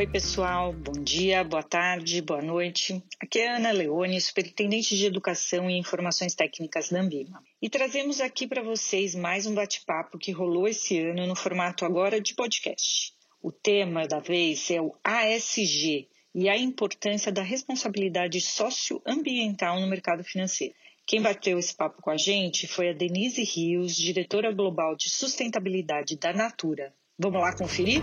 Oi, pessoal. Bom dia, boa tarde, boa noite. Aqui é Ana Leone, superintendente de Educação e Informações Técnicas da Ambima. E trazemos aqui para vocês mais um bate-papo que rolou esse ano no formato agora de podcast. O tema da vez é o ASG e a importância da responsabilidade socioambiental no mercado financeiro. Quem bateu esse papo com a gente foi a Denise Rios, diretora global de sustentabilidade da Natura. Vamos lá conferir?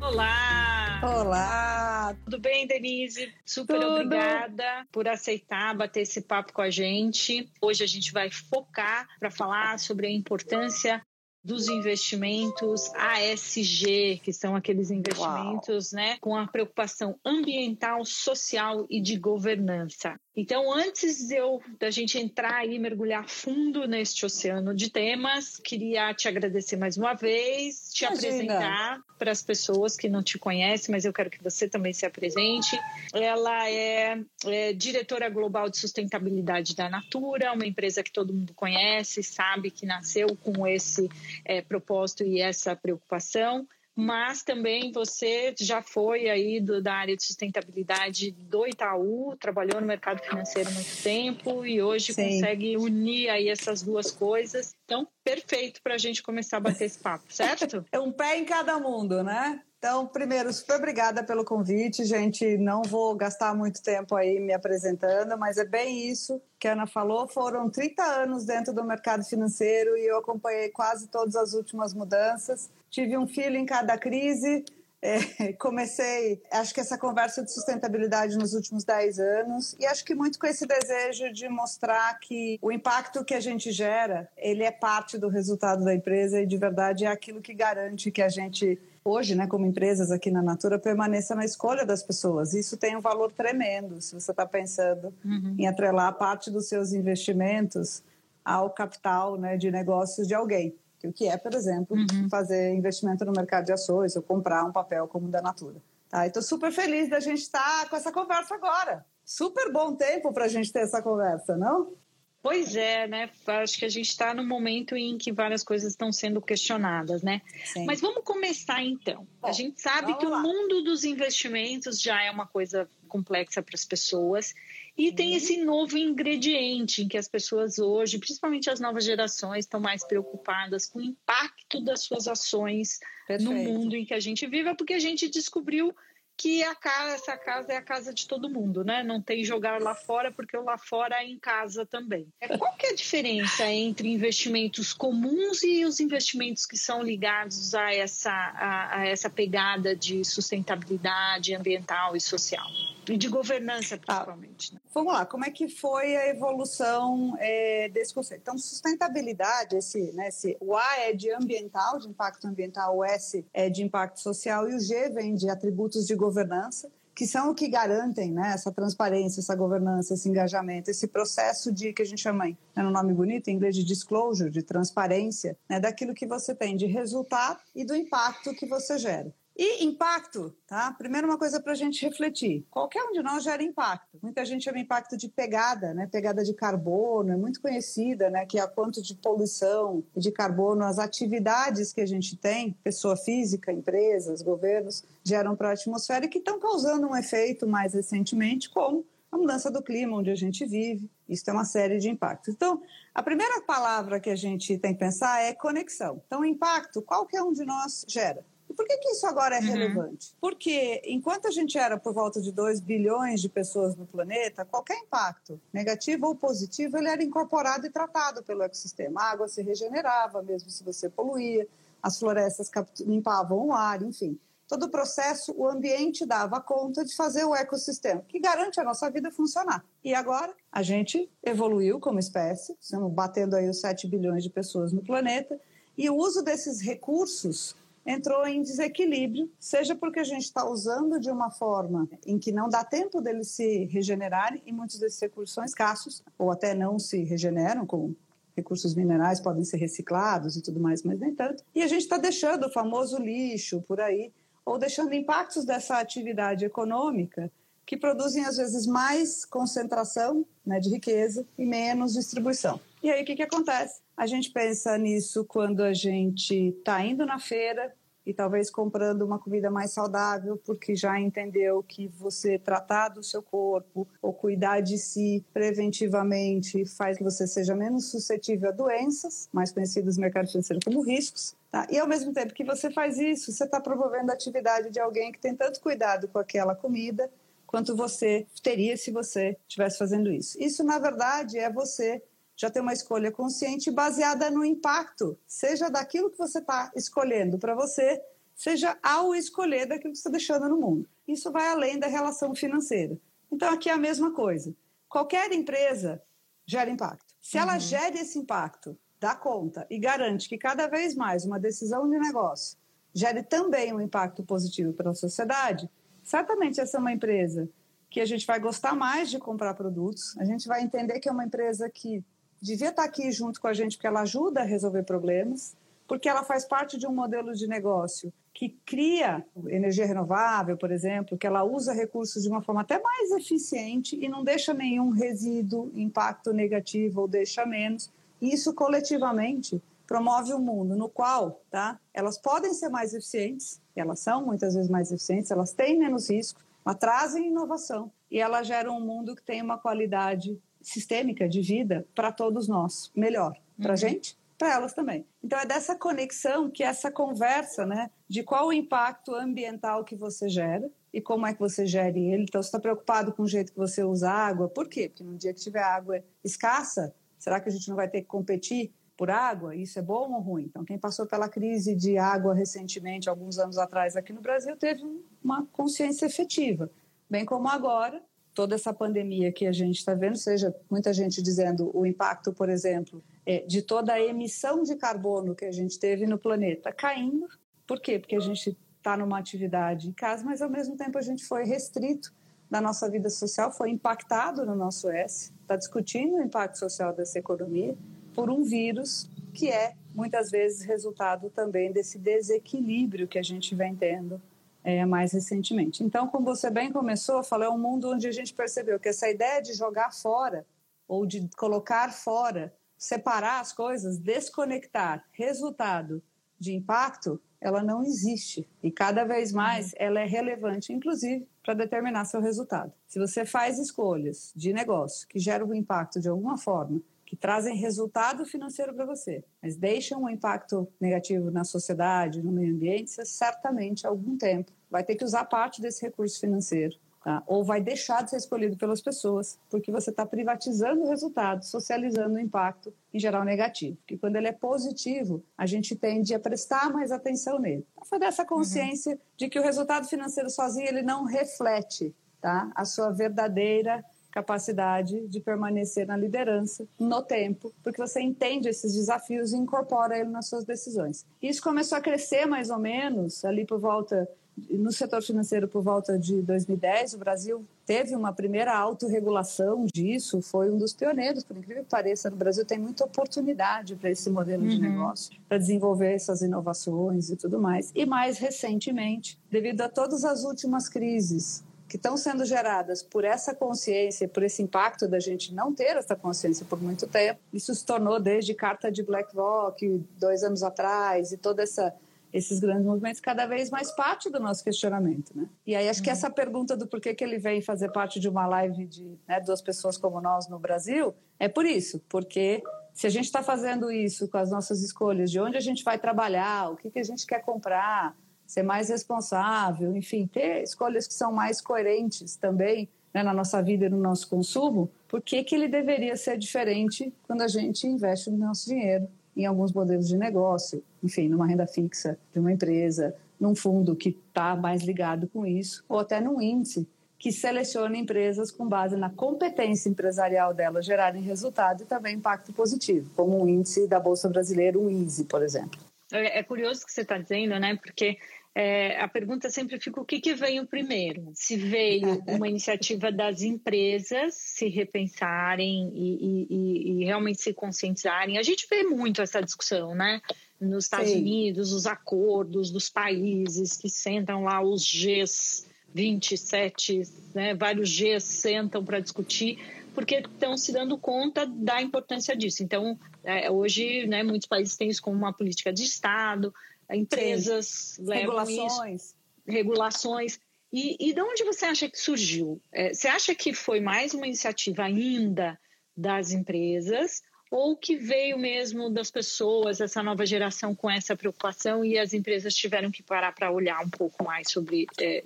Olá! Olá! Tudo bem, Denise? Super Tudo. obrigada por aceitar bater esse papo com a gente. Hoje a gente vai focar para falar sobre a importância dos investimentos ASG, que são aqueles investimentos né, com a preocupação ambiental, social e de governança. Então, antes de eu, da gente entrar e mergulhar fundo neste oceano de temas, queria te agradecer mais uma vez, te Imagina. apresentar para as pessoas que não te conhecem, mas eu quero que você também se apresente. Ela é, é diretora global de sustentabilidade da Natura, uma empresa que todo mundo conhece, sabe que nasceu com esse é, propósito e essa preocupação mas também você já foi aí do, da área de sustentabilidade do Itaú, trabalhou no mercado financeiro há muito tempo e hoje Sim. consegue unir aí essas duas coisas. Então, perfeito para a gente começar a bater esse papo, certo? É um pé em cada mundo, né? Então, primeiro, super obrigada pelo convite, gente. Não vou gastar muito tempo aí me apresentando, mas é bem isso que a Ana falou. Foram 30 anos dentro do mercado financeiro e eu acompanhei quase todas as últimas mudanças. Tive um filho em cada crise. É, comecei, acho que essa conversa de sustentabilidade nos últimos 10 anos e acho que muito com esse desejo de mostrar que o impacto que a gente gera, ele é parte do resultado da empresa e de verdade é aquilo que garante que a gente hoje, né, como empresas aqui na Natura, permaneça na escolha das pessoas. Isso tem um valor tremendo se você está pensando Uhum. em atrelar parte dos seus investimentos ao capital né, de negócios de alguém. O que é, por exemplo, Uhum. fazer investimento no mercado de ações ou comprar um papel como o da Natura. Tá? Estou super feliz da gente estar com essa conversa agora. Super bom tempo para a gente ter essa conversa, não? Pois é, né? Acho que a gente está no momento em que várias coisas estão sendo questionadas, né? Sim. Mas vamos começar então. a Bom, gente sabe que lá. o mundo dos investimentos já é uma coisa complexa para as pessoas e tem Uhum. esse novo ingrediente em que as pessoas hoje, principalmente as novas gerações, estão mais preocupadas com o impacto das suas ações no Perfeito. mundo em que a gente vive, é porque a gente descobriu que a casa, essa casa é a casa de todo mundo, né? Não tem jogar lá fora, porque o lá fora é em casa também. É, Qual que é a diferença entre investimentos comuns e os investimentos que são ligados a essa, a, a essa pegada de sustentabilidade ambiental e social? E de governança, principalmente. né? Vamos lá, como é que foi a evolução é, desse conceito? Então, sustentabilidade, esse, né, esse, o A é de ambiental, de impacto ambiental, o S é de impacto social e o G vem de atributos de governança, que são o que garantem né, essa transparência, essa governança, esse engajamento, esse processo de que a gente chama, né, no nome bonito, em inglês de disclosure, de transparência, né, daquilo que você tem de resultado e do impacto que você gera. E impacto, tá? Primeiro uma coisa para a gente refletir. Qualquer um de nós gera impacto. Muita gente chama impacto de pegada, né? Pegada de carbono, é muito conhecida, né? Que é a quanto de poluição e de carbono as atividades que a gente tem, pessoa física, empresas, governos, geram para a atmosfera e que estão causando um efeito mais recentemente, como a mudança do clima onde a gente vive. Isso tem uma série de impactos. Então, a primeira palavra que a gente tem que pensar é conexão. Então, impacto, qualquer um de nós gera. E por que, que isso agora é Uhum. relevante? Porque enquanto a gente era por volta de 2 bilhões de pessoas no planeta, qualquer impacto, negativo ou positivo, ele era incorporado e tratado pelo ecossistema. A água se regenerava, mesmo se você poluía, as florestas limpavam o ar, enfim. Todo o processo, o ambiente dava conta de fazer o ecossistema, que garante a nossa vida funcionar. E agora, a gente evoluiu como espécie, estamos batendo aí os 7 bilhões de pessoas no planeta, e o uso desses recursos entrou em desequilíbrio, seja porque a gente está usando de uma forma em que não dá tempo deles se regenerarem, e muitos desses recursos são escassos, ou até não se regeneram, como recursos minerais podem ser reciclados e tudo mais, mas nem tanto. E a gente está deixando o famoso lixo por aí, ou deixando impactos dessa atividade econômica que produzem às vezes mais concentração né, de riqueza e menos distribuição. E aí o que, que acontece? A gente pensa nisso quando a gente está indo na feira e talvez comprando uma comida mais saudável, porque já entendeu que você tratar do seu corpo ou cuidar de si preventivamente faz que você seja menos suscetível a doenças, mais conhecidas no mercado financeiro como riscos. Tá? E ao mesmo tempo que você faz isso, você está promovendo a atividade de alguém que tem tanto cuidado com aquela comida quanto você teria se você estivesse fazendo isso. Isso, na verdade, é você já ter uma escolha consciente baseada no impacto, seja daquilo que você está escolhendo para você, seja ao escolher daquilo que você está deixando no mundo. Isso vai além da relação financeira. Então, aqui é a mesma coisa. Qualquer empresa gera impacto. Se ela uhum. gera esse impacto, dá conta e garante que cada vez mais uma decisão de negócio gere também um impacto positivo para a sociedade, certamente essa é uma empresa que a gente vai gostar mais de comprar produtos, a gente vai entender que é uma empresa que devia estar aqui junto com a gente porque ela ajuda a resolver problemas, porque ela faz parte de um modelo de negócio que cria energia renovável, por exemplo, que ela usa recursos de uma forma até mais eficiente e não deixa nenhum resíduo, impacto negativo ou deixa menos. Isso coletivamente promove um mundo no qual tá, elas podem ser mais eficientes, elas são muitas vezes mais eficientes, elas têm menos risco, elas trazem inovação e elas geram um mundo que tem uma qualidade sistêmica de vida para todos nós, melhor para a uhum. gente, para elas também. Então é dessa conexão que essa conversa, né, de qual o impacto ambiental que você gera e como é que você gere ele. Então você está preocupado com o jeito que você usa água? Por quê? Porque no dia que tiver água escassa, será que a gente não vai ter que competir por água? Isso é bom ou ruim? Então quem passou pela crise de água recentemente, alguns anos atrás aqui no Brasil, teve uma consciência efetiva, bem como agora toda essa pandemia que a gente está vendo, seja muita gente dizendo o impacto, por exemplo, é, de toda a emissão de carbono que a gente teve no planeta caindo. Por quê? Porque a gente está numa atividade em casa, mas ao mesmo tempo a gente foi restrito da nossa vida social, foi impactado no nosso S, está discutindo o impacto social dessa economia por um vírus que é muitas vezes resultado também desse desequilíbrio que a gente vem tendo é, mais recentemente. Então, como você bem começou, falou, é um mundo onde a gente percebeu que essa ideia de jogar fora ou de colocar fora, separar as coisas, desconectar resultado de impacto, ela não existe. E cada vez mais ela é relevante, inclusive, para determinar seu resultado. Se você faz escolhas de negócio que geram um impacto de alguma forma, que trazem resultado financeiro para você, mas deixam um impacto negativo na sociedade, no meio ambiente, você certamente, há algum tempo, vai ter que usar parte desse recurso financeiro. Tá? Ou vai deixar de ser escolhido pelas pessoas, porque você está privatizando o resultado, socializando o impacto, em geral negativo. Porque quando ele é positivo, a gente tende a prestar mais atenção nele. Então, foi dessa consciência uhum. de que o resultado financeiro sozinho ele não reflete tá? a sua verdadeira capacidade de permanecer na liderança no tempo, porque você entende esses desafios e incorpora ele nas suas decisões. Isso começou a crescer mais ou menos ali por volta no setor financeiro por volta de 2010, o Brasil teve uma primeira autorregulação disso, foi um dos pioneiros, por incrível que pareça, no Brasil tem muita oportunidade para esse modelo uhum. de negócio, para desenvolver essas inovações e tudo mais. E mais recentemente, devido a todas as últimas crises que estão sendo geradas por essa consciência, por esse impacto da gente não ter essa consciência por muito tempo. Isso se tornou desde carta de BlackRock dois anos atrás e toda essa esses grandes movimentos cada vez mais parte do nosso questionamento, né? E aí acho uhum. que essa pergunta do porquê que ele vem fazer parte de uma live de né, duas pessoas como nós no Brasil é por isso, porque se a gente está fazendo isso com as nossas escolhas, de onde a gente vai trabalhar, o que, que a gente quer comprar, ser mais responsável, enfim, ter escolhas que são mais coerentes também né, na nossa vida e no nosso consumo, por que, que ele deveria ser diferente quando a gente investe no nosso dinheiro em alguns modelos de negócio, enfim, numa renda fixa de uma empresa, num fundo que está mais ligado com isso, ou até num índice que seleciona empresas com base na competência empresarial delas gerarem resultado e também impacto positivo, como o índice da Bolsa Brasileira, o ISE, por exemplo. É, é curioso o que você está dizendo, né? Porque é, a pergunta sempre fica o que, que veio primeiro? Se veio uma iniciativa das empresas se repensarem e, e, e, realmente se conscientizarem. A gente vê muito essa discussão, né? Nos Estados Sim. Unidos, os acordos dos países que sentam lá os Gs 27, né? vários Gs sentam para discutir porque estão se dando conta da importância disso. Então, é, hoje, né, muitos países têm isso como uma política de Estado, empresas Sim. levam regulações. Isso, regulações. E, e de onde você acha que surgiu? É, você acha que foi mais uma iniciativa ainda das empresas ou que veio mesmo das pessoas, essa nova geração com essa preocupação e as empresas tiveram que parar para olhar um pouco mais sobre é,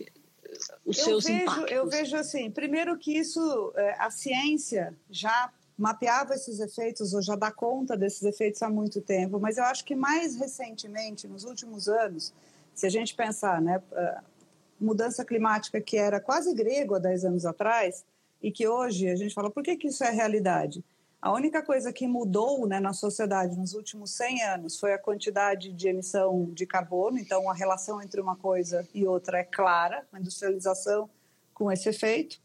os eu seus vejo, impactos? Eu vejo assim, primeiro que isso, é, a ciência já mapeava esses efeitos ou já dá conta desses efeitos há muito tempo, mas eu acho que mais recentemente, nos últimos anos, se a gente pensar, né, mudança climática que era quase grego há 10 anos atrás e que hoje a gente fala, por que, que isso é realidade? A única coisa que mudou né, na sociedade nos últimos 100 anos foi a quantidade de emissão de carbono, então a relação entre uma coisa e outra é clara, a industrialização com esse efeito.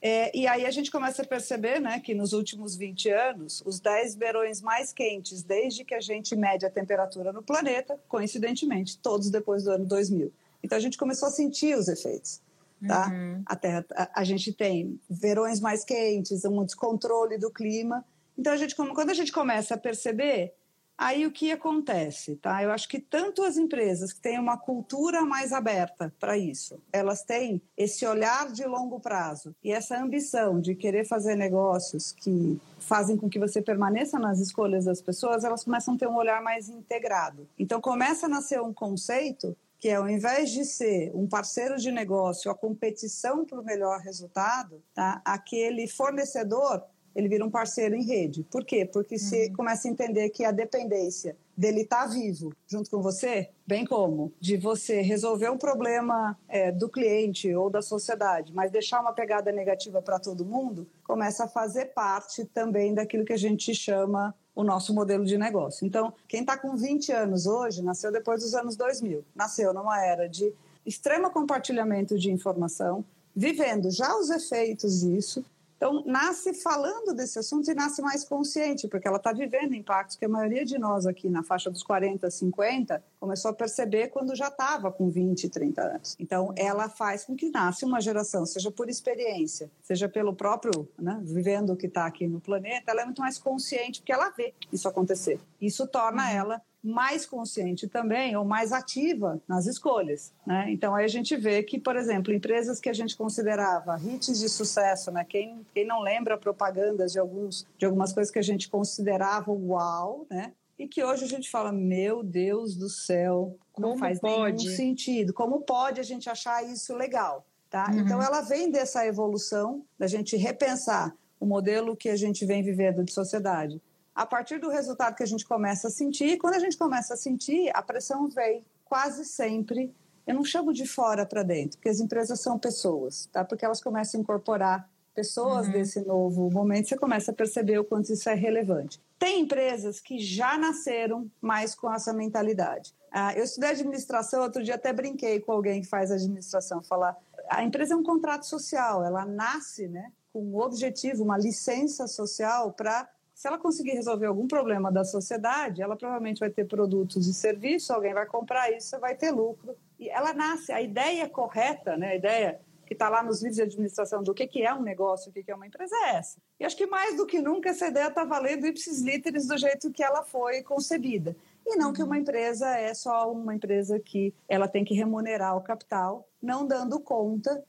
É, e aí a gente começa a perceber né, que nos últimos 20 anos, os 10 verões mais quentes, desde que a gente mede a temperatura no planeta, coincidentemente, todos depois do ano 2000. Então a gente começou a sentir os efeitos. Tá? Uhum. A, terra, a, a, gente tem verões mais quentes, um descontrole do clima. Então, a gente, quando a gente começa a perceber, aí o que acontece? Tá? Eu acho que tanto as empresas que têm uma cultura mais aberta para isso, elas têm esse olhar de longo prazo e essa ambição de querer fazer negócios que fazem com que você permaneça nas escolhas das pessoas, elas começam a ter um olhar mais integrado. Então, começa a nascer um conceito que é ao invés de ser um parceiro de negócio, a competição para o melhor resultado, tá? aquele fornecedor ele vira um parceiro em rede. Por quê? Porque uhum. você começa a entender que a dependência dele estar tá vivo junto com você, bem como? De você resolver um problema é, do cliente ou da sociedade, mas deixar uma pegada negativa para todo mundo, começa a fazer parte também daquilo que a gente chama o nosso modelo de negócio. Então, quem está com 20 anos hoje, nasceu depois dos anos 2000, nasceu numa era de extremo compartilhamento de informação, vivendo já os efeitos disso, então, nasce falando desse assunto e nasce mais consciente, porque ela está vivendo impactos que a maioria de nós aqui na faixa dos 40, 50 começou a perceber quando já estava com 20, 30 anos. Então, ela faz com que nasce uma geração, seja por experiência, seja pelo próprio, né, vivendo o que está aqui no planeta, ela é muito mais consciente porque ela vê isso acontecer. Isso torna uhum. ela mais consciente também ou mais ativa nas escolhas, né? Então aí a gente vê que, por exemplo, empresas que a gente considerava hits de sucesso, né? Quem, quem não lembra propagandas de alguns de algumas coisas que a gente considerava uau, né? E que hoje a gente fala, meu Deus do céu, não como faz pode? nenhum sentido. Como pode a gente achar isso legal? Tá? Uhum. Então ela vem dessa evolução da gente repensar o modelo que a gente vem vivendo de sociedade a partir do resultado que a gente começa a sentir. E quando a gente começa a sentir, a pressão vem quase sempre. Eu não chamo de fora para dentro, porque as empresas são pessoas, tá? Porque elas começam a incorporar pessoas uhum. desse novo momento, você começa a perceber o quanto isso é relevante. Tem empresas que já nasceram mais com essa mentalidade. Ah, eu estudei administração, outro dia até brinquei com alguém que faz administração, falar a empresa é um contrato social, ela nasce né, com um objetivo, uma licença social para se ela conseguir resolver algum problema da sociedade, ela provavelmente vai ter produtos e serviços, alguém vai comprar isso, você vai ter lucro. E ela nasce, a ideia correta, né, a ideia que está lá nos livros de administração do que, que é um negócio, o que, que é uma empresa, é essa. E acho que mais do que nunca essa ideia está valendo ipsis literis do jeito que ela foi concebida. E não que uma uhum. empresa é só uma empresa que ela tem que remunerar o capital, não dando conta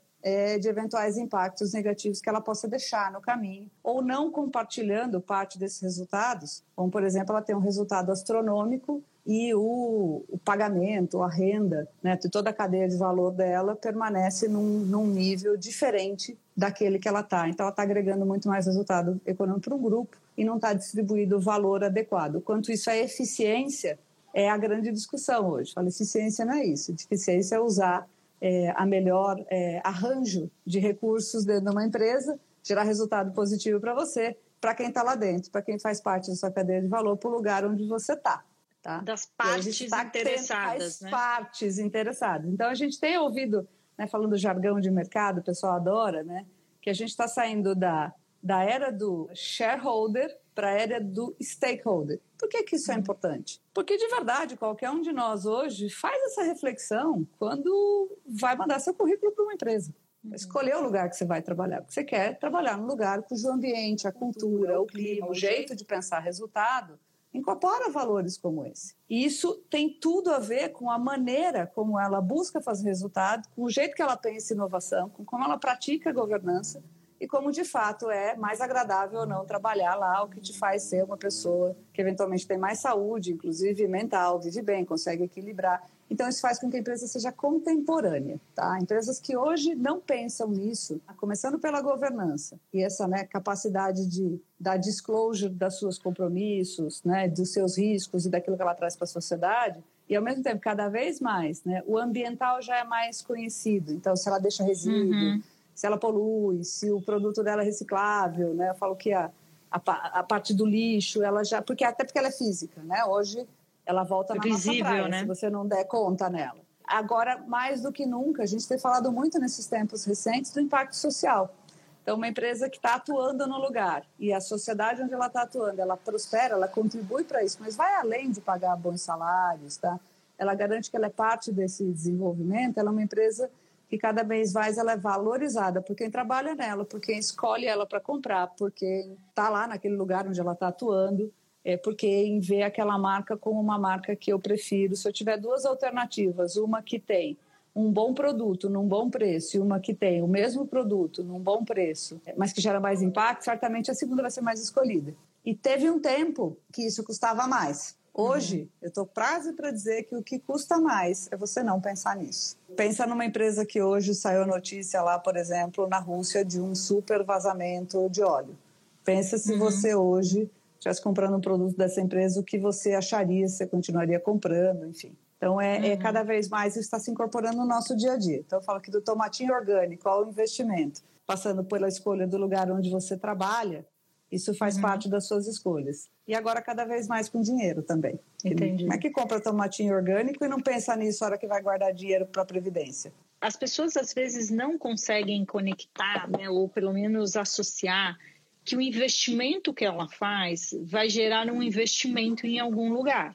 de eventuais impactos negativos que ela possa deixar no caminho, ou não compartilhando parte desses resultados, como, por exemplo, ela tem um resultado astronômico e o, o pagamento, a renda, né, toda a cadeia de valor dela permanece num, num nível diferente daquele que ela está. Então, ela está agregando muito mais resultado econômico para o grupo e não está distribuindo o valor adequado. Quanto isso é eficiência, é a grande discussão hoje. Fala, eficiência não é isso. Eficiência é usar é, a melhor é, arranjo de recursos dentro de uma empresa, gerar resultado positivo para você, para quem está lá dentro, para quem faz parte da sua cadeia de valor, para o lugar onde você está. Tá? Das partes tá interessadas. né? partes interessadas. Então, a gente tem ouvido, né, falando jargão de mercado, o pessoal adora, né, que a gente está saindo da, da era do shareholder para a era do stakeholder. Por que, que isso é uhum. importante? Porque, de verdade, qualquer um de nós hoje faz essa reflexão quando vai mandar seu currículo para uma empresa. Uhum. Escolher o lugar que você vai trabalhar, porque você quer trabalhar num lugar cujo ambiente, a cultura, o clima, o jeito de pensar resultado incorpora valores como esse. E isso tem tudo a ver com a maneira como ela busca fazer resultado, com o jeito que ela pensa inovação, com como ela pratica a governança e como de fato é mais agradável ou não trabalhar lá, o que te faz ser uma pessoa que eventualmente tem mais saúde, inclusive mental, vive bem, consegue equilibrar. Então, isso faz com que a empresa seja contemporânea. Tá? Empresas que hoje não pensam nisso, começando pela governança e essa né, capacidade de dar disclosure das suas compromissos, né, dos seus riscos e daquilo que ela traz para a sociedade, e ao mesmo tempo, cada vez mais, né, o ambiental já é mais conhecido. Então, se ela deixa resíduo, uhum. Se ela polui, se o produto dela é reciclável, né, eu falo que a, a, a parte do lixo, ela já. Porque, até porque ela é física, né? Hoje ela volta é na visível, praia, né? se você não der conta nela. Agora, mais do que nunca, a gente tem falado muito nesses tempos recentes do impacto social. Então, uma empresa que está atuando no lugar e a sociedade onde ela está atuando, ela prospera, ela contribui para isso, mas vai além de pagar bons salários, tá? Ela garante que ela é parte desse desenvolvimento, ela é uma empresa que cada vez mais ela é valorizada por quem trabalha nela, por quem escolhe ela para comprar, por quem está lá naquele lugar onde ela está atuando é porque em ver aquela marca como uma marca que eu prefiro. Se eu tiver duas alternativas, uma que tem um bom produto num bom preço e uma que tem o mesmo produto num bom preço, mas que gera mais impacto, certamente a segunda vai ser mais escolhida. E teve um tempo que isso custava mais. Hoje, uhum. eu estou quase para dizer que o que custa mais é você não pensar nisso. Pensa numa empresa que hoje saiu notícia lá, por exemplo, na Rússia, de um super vazamento de óleo. Pensa se uhum. você hoje estivesse comprando um produto dessa empresa, o que você acharia, você continuaria comprando, enfim. Então, é, é uhum. é, cada vez mais isso está se incorporando no nosso dia a dia. Então, eu falo aqui do tomatinho orgânico, qual o investimento? Passando pela escolha do lugar onde você trabalha, isso faz uhum. parte das suas escolhas. E agora, cada vez mais com dinheiro também. Entendi. Como é que compra tomatinho orgânico e não pensa nisso na hora que vai guardar dinheiro para a Previdência? As pessoas, às vezes, não conseguem conectar, né, ou pelo menos associar que o investimento que ela faz vai gerar um investimento em algum lugar.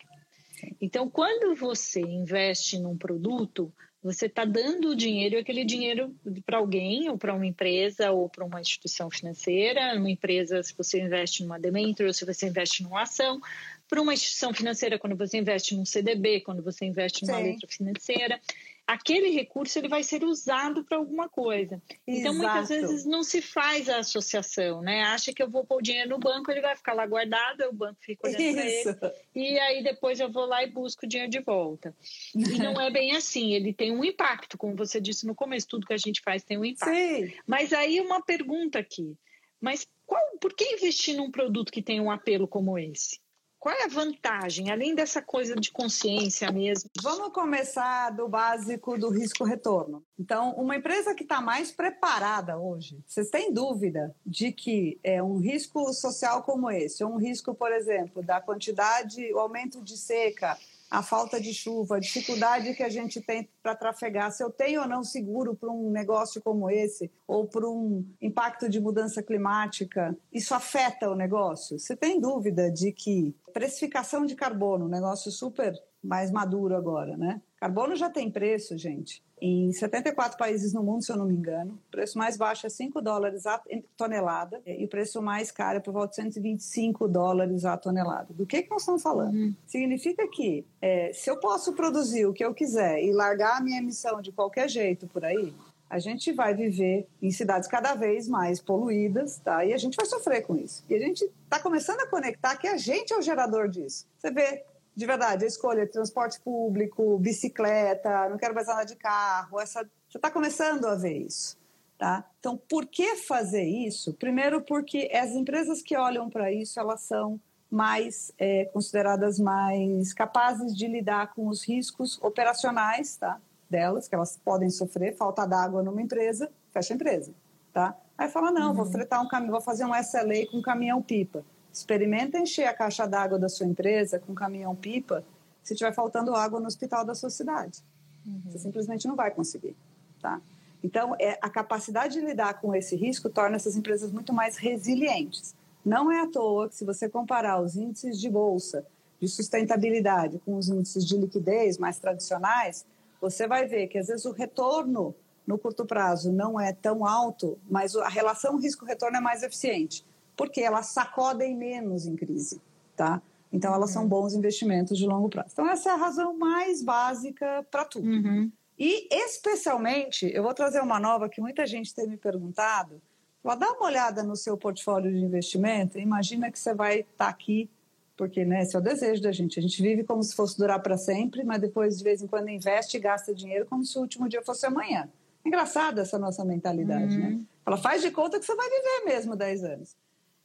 Então, quando você investe num produto, você está dando o dinheiro, aquele dinheiro para alguém, ou para uma empresa, ou para uma instituição financeira. Uma empresa, se você investe numa debenture, ou se você investe numa ação. Para uma instituição financeira, quando você investe num CDB, quando você investe numa Sim. letra financeira aquele recurso ele vai ser usado para alguma coisa. Exato. Então, muitas vezes não se faz a associação, né? Acha que eu vou pôr o dinheiro no banco, ele vai ficar lá guardado, o banco fica olhando para ele, e aí depois eu vou lá e busco o dinheiro de volta. E não é bem assim, ele tem um impacto, como você disse no começo, tudo que a gente faz tem um impacto. Sim. Mas aí uma pergunta aqui, mas qual, por que investir num produto que tem um apelo como esse? Qual é a vantagem, além dessa coisa de consciência mesmo? Vamos começar do básico do risco-retorno. Então, uma empresa que está mais preparada hoje, vocês têm dúvida de que é um risco social como esse, ou um risco, por exemplo, da quantidade, o aumento de seca, a falta de chuva, a dificuldade que a gente tem para trafegar, se eu tenho ou não seguro para um negócio como esse, ou para um impacto de mudança climática, isso afeta o negócio? Você tem dúvida de que precificação de carbono, um negócio super mais maduro agora, né? Carbono já tem preço, gente em 74 países no mundo, se eu não me engano. O preço mais baixo é 5 dólares a tonelada e o preço mais caro é por volta de 125 dólares a tonelada. Do que, que nós estamos falando? Uhum. Significa que é, se eu posso produzir o que eu quiser e largar a minha emissão de qualquer jeito por aí, a gente vai viver em cidades cada vez mais poluídas, tá? E a gente vai sofrer com isso. E a gente está começando a conectar que a gente é o gerador disso. Você vê de verdade, a escolha de transporte público, bicicleta, não quero mais andar de carro, essa, você está começando a ver isso. Tá? Então, por que fazer isso? Primeiro, porque as empresas que olham para isso, elas são mais é, consideradas mais capazes de lidar com os riscos operacionais tá? delas, que elas podem sofrer, falta d'água numa empresa, fecha a empresa. Tá? Aí fala, não, uhum. vou fretar um caminhão, vou fazer um SLA com um caminhão-pipa. Experimenta encher a caixa d'água da sua empresa com caminhão-pipa se tiver faltando água no hospital da sua cidade. Uhum. Você simplesmente não vai conseguir, tá? Então, é, a capacidade de lidar com esse risco torna essas empresas muito mais resilientes. Não é à toa que, se você comparar os índices de bolsa de sustentabilidade com os índices de liquidez mais tradicionais, você vai ver que, às vezes, o retorno no curto prazo não é tão alto, mas a relação risco-retorno é mais eficiente, porque elas sacodem menos em crise, tá? Então, elas uhum. são bons investimentos de longo prazo. Então, essa é a razão mais básica para tudo. Uhum. E, especialmente, eu vou trazer uma nova que muita gente tem me perguntado. Vou dar uma olhada no seu portfólio de investimento. Imagina que você vai estar tá aqui, porque né, esse é o desejo da gente. A gente vive como se fosse durar para sempre, mas depois, de vez em quando, investe e gasta dinheiro como se o último dia fosse amanhã. Engraçada essa nossa mentalidade, uhum. né? Ela faz de conta que você vai viver mesmo 10 anos.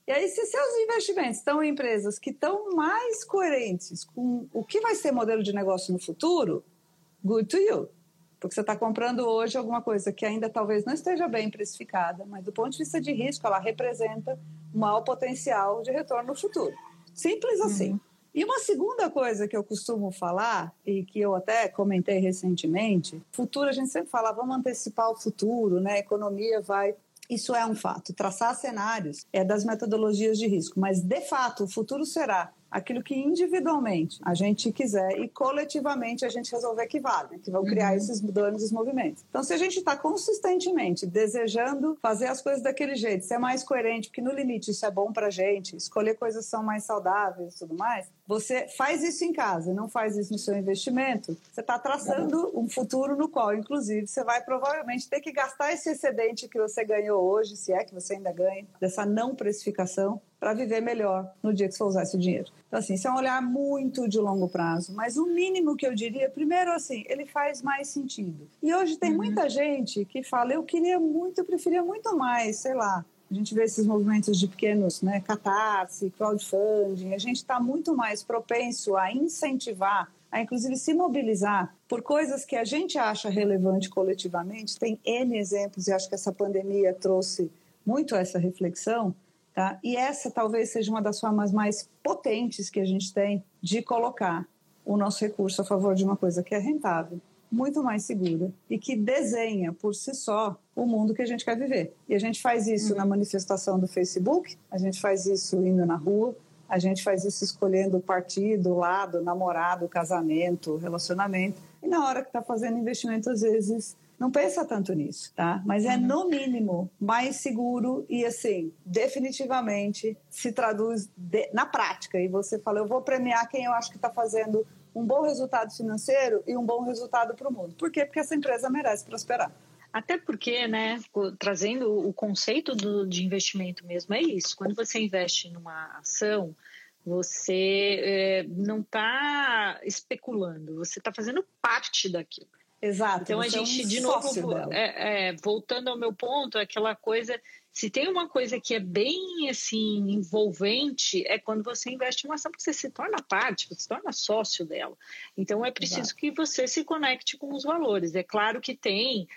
E aí, se seus investimentos estão em empresas que estão mais coerentes com o que vai ser modelo de negócio no futuro, good to you. Porque você está comprando hoje alguma coisa que ainda talvez não esteja bem precificada, mas do ponto de vista de risco, ela representa um maior potencial de retorno no futuro. Simples assim. Uhum. E uma segunda coisa que eu costumo falar, e que eu até comentei recentemente, futuro a gente sempre fala, vamos antecipar o futuro, né? A economia vai isso é um fato. Traçar cenários é das metodologias de risco, mas de fato o futuro será aquilo que individualmente a gente quiser e coletivamente a gente resolver que vale, né? que vão criar uhum. esses danos e movimentos. Então, se a gente está consistentemente desejando fazer as coisas daquele jeito, ser mais coerente, porque no limite isso é bom para a gente, escolher coisas que são mais saudáveis e tudo mais, você faz isso em casa, não faz isso no seu investimento, você está traçando um futuro no qual, inclusive, você vai provavelmente ter que gastar esse excedente que você ganhou hoje, se é que você ainda ganha, dessa não precificação, para viver melhor no dia que você for usar esse dinheiro. Então, assim, isso é um olhar muito de longo prazo, mas o mínimo que eu diria, primeiro, assim, ele faz mais sentido. E hoje tem uhum. muita gente que fala, eu queria muito, eu preferia muito mais, sei lá, a gente vê esses movimentos de pequenos, né, catarse, crowdfunding, a gente está muito mais propenso a incentivar, a inclusive se mobilizar por coisas que a gente acha relevante coletivamente. Tem N exemplos e acho que essa pandemia trouxe muito essa reflexão Tá? E essa talvez seja uma das formas mais potentes que a gente tem de colocar o nosso recurso a favor de uma coisa que é rentável, muito mais segura e que desenha por si só o mundo que a gente quer viver. E a gente faz isso uhum. na manifestação do Facebook, a gente faz isso indo na rua, a gente faz isso escolhendo partido, lado, namorado, casamento, relacionamento. E na hora que está fazendo investimento, às vezes não pensa tanto nisso, tá? Mas é, no mínimo, mais seguro e, assim, definitivamente se traduz de, na prática. E você fala, eu vou premiar quem eu acho que está fazendo um bom resultado financeiro e um bom resultado para o mundo. Por quê? Porque essa empresa merece prosperar. Até porque, né, trazendo o conceito do, de investimento mesmo, é isso. Quando você investe numa ação, você é, não está especulando, você está fazendo parte daquilo. Exato. Então a é gente, é um de novo, é, é, voltando ao meu ponto, aquela coisa. Se tem uma coisa que é bem assim envolvente, é quando você investe em uma ação, porque você se torna parte, você se torna sócio dela. Então é preciso Exato. que você se conecte com os valores. É claro que tem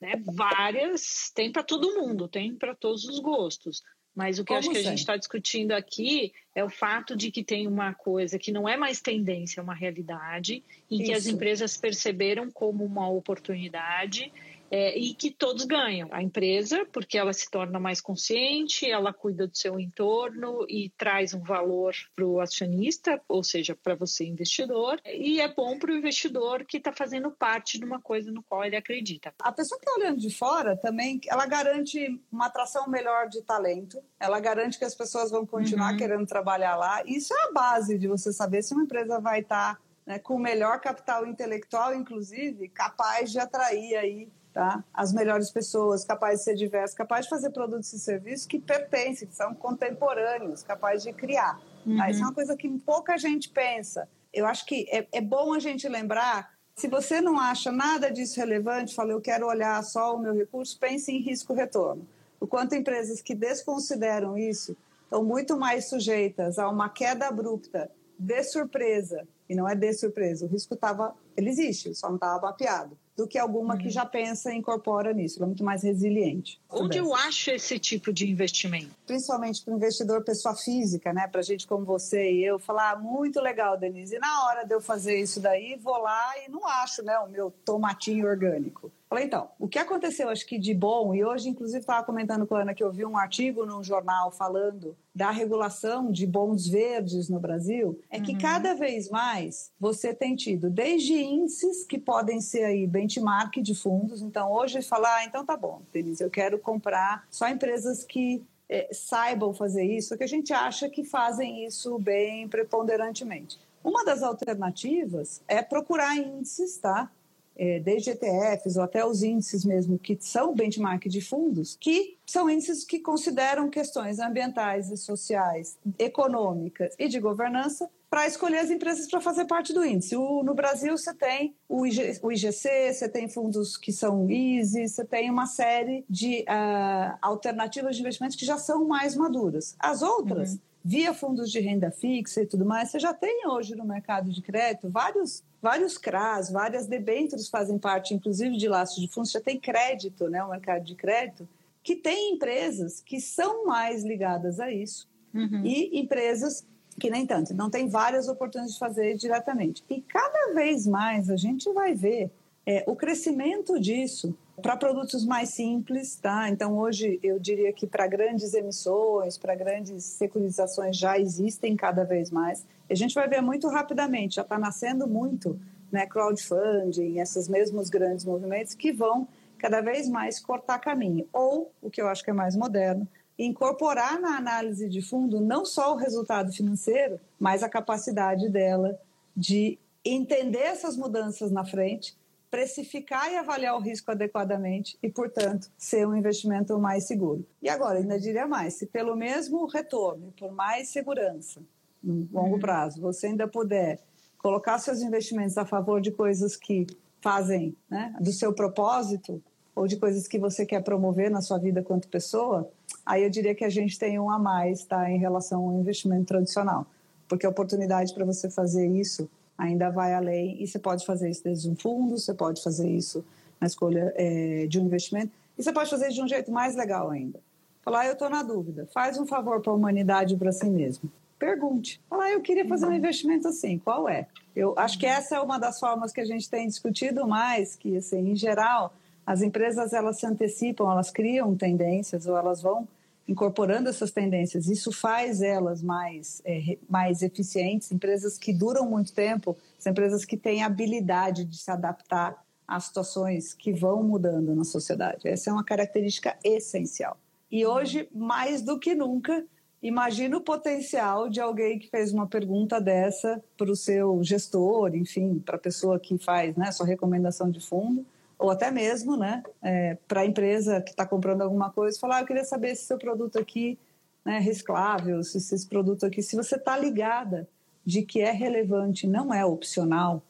né, várias, tem para todo mundo, tem para todos os gostos. Mas o que Como acho que a gente está discutindo aqui é o fato de que tem uma coisa que não é mais tendência, é uma realidade, em Isso. que as empresas perceberam como uma oportunidade é, e que todos ganham. A empresa, porque ela se torna mais consciente, ela cuida do seu entorno e traz um valor para o acionista, ou seja, para você investidor, e é bom para o investidor que está fazendo parte de uma coisa no qual ele acredita. A pessoa que está olhando de fora também, ela garante uma atração melhor de talento, ela garante que as pessoas vão continuar uhum. querendo trabalhar lá. Isso é a base de você saber se uma empresa vai estar tá, né, com o melhor capital intelectual, inclusive, capaz de atrair aí tá? as melhores pessoas, capazes de ser diversas, capazes de fazer produtos e serviços que pertencem, que são contemporâneos, capazes de criar. Uhum. Tá? Isso é uma coisa que pouca gente pensa. Eu acho que é, é bom a gente lembrar se você não acha nada disso relevante, fala, eu quero olhar só o meu recurso, pense em risco-retorno. O quanto empresas que desconsideram isso estão muito mais sujeitas a uma queda abrupta de surpresa, e não é de surpresa, o risco estava, ele existe, só não estava mapeado do que alguma uhum. que já pensa e incorpora nisso. Ela é muito mais resiliente. Onde eu acho esse tipo de investimento? Principalmente para o investidor pessoa física, né? Para gente como você e eu falar, ah, muito legal, Denise. E na hora de eu fazer isso daí, vou lá e não acho, né, o meu tomatinho orgânico. Falei, então, o que aconteceu, acho que de bom, e hoje, inclusive, estava comentando com a Ana que eu vi um artigo num jornal falando da regulação de bons verdes no Brasil, é que uhum. cada vez mais você tem tido desde índices que podem ser aí benchmark de fundos. Então, hoje falar, ah, então tá bom, Denise, eu quero comprar só empresas que é, saibam fazer isso, que a gente acha que fazem isso bem preponderantemente. Uma das alternativas é procurar índices, tá? É, desde ETFs ou até os índices mesmo que são benchmark de fundos, que são índices que consideram questões ambientais e sociais, econômicas e de governança para escolher as empresas para fazer parte do índice. O, no Brasil, você tem o, IG, o, IGC, você tem fundos que são easy, você tem uma série de uh, alternativas de investimentos que já são mais maduras. As outras, uhum. Via fundos de renda fixa e tudo mais, você já tem hoje no mercado de crédito vários vários CRAs, várias debêntures fazem parte, inclusive, de laços de fundos, já tem crédito, né, o mercado de crédito, que tem empresas que são mais ligadas a isso uhum. e empresas que nem tanto. Então, tem várias oportunidades de fazer diretamente. E cada vez mais a gente vai ver é, o crescimento disso para produtos mais simples, tá? Então, hoje, eu diria que para grandes emissões, para grandes securitizações já existem cada vez mais. A gente vai ver muito rapidamente, já está nascendo muito, né, crowdfunding, esses mesmos grandes movimentos que vão cada vez mais cortar caminho. Ou, o que eu acho que é mais moderno, incorporar na análise de fundo não só o resultado financeiro, mas a capacidade dela de entender essas mudanças na frente precificar e avaliar o risco adequadamente e, portanto, ser um investimento mais seguro. E agora, ainda diria mais, se pelo mesmo retorno, por mais segurança, no longo uhum. prazo, você ainda puder colocar seus investimentos a favor de coisas que fazem né, do seu propósito ou de coisas que você quer promover na sua vida quanto pessoa, aí eu diria que a gente tem um a mais tá, em relação ao investimento tradicional. Porque a oportunidade para você fazer isso ainda vai além e você pode fazer isso desde um fundo, você pode fazer isso na escolha é, de um investimento e você pode fazer de um jeito mais legal ainda. Falar, ah, eu estou na dúvida, faz um favor para a humanidade e para si mesmo. Pergunte. Falar, ah, eu queria fazer um investimento assim, qual é? Eu acho que essa é uma das formas que a gente tem discutido mais, que assim, em geral, as empresas elas se antecipam, elas criam tendências ou elas vão incorporando essas tendências. Isso faz elas mais, é, mais eficientes. Empresas que duram muito tempo são empresas que têm habilidade de se adaptar às situações que vão mudando na sociedade. Essa é uma característica essencial. E hoje, mais do que nunca, imagina o potencial de alguém que fez uma pergunta dessa para o seu gestor, enfim, para a pessoa que faz né, sua recomendação de fundo ou até mesmo né, é, para a empresa que está comprando alguma coisa, falar, ah, eu queria saber se seu produto aqui né, é reciclável, se esse produto aqui, se você está ligada de que é relevante, não é opcional,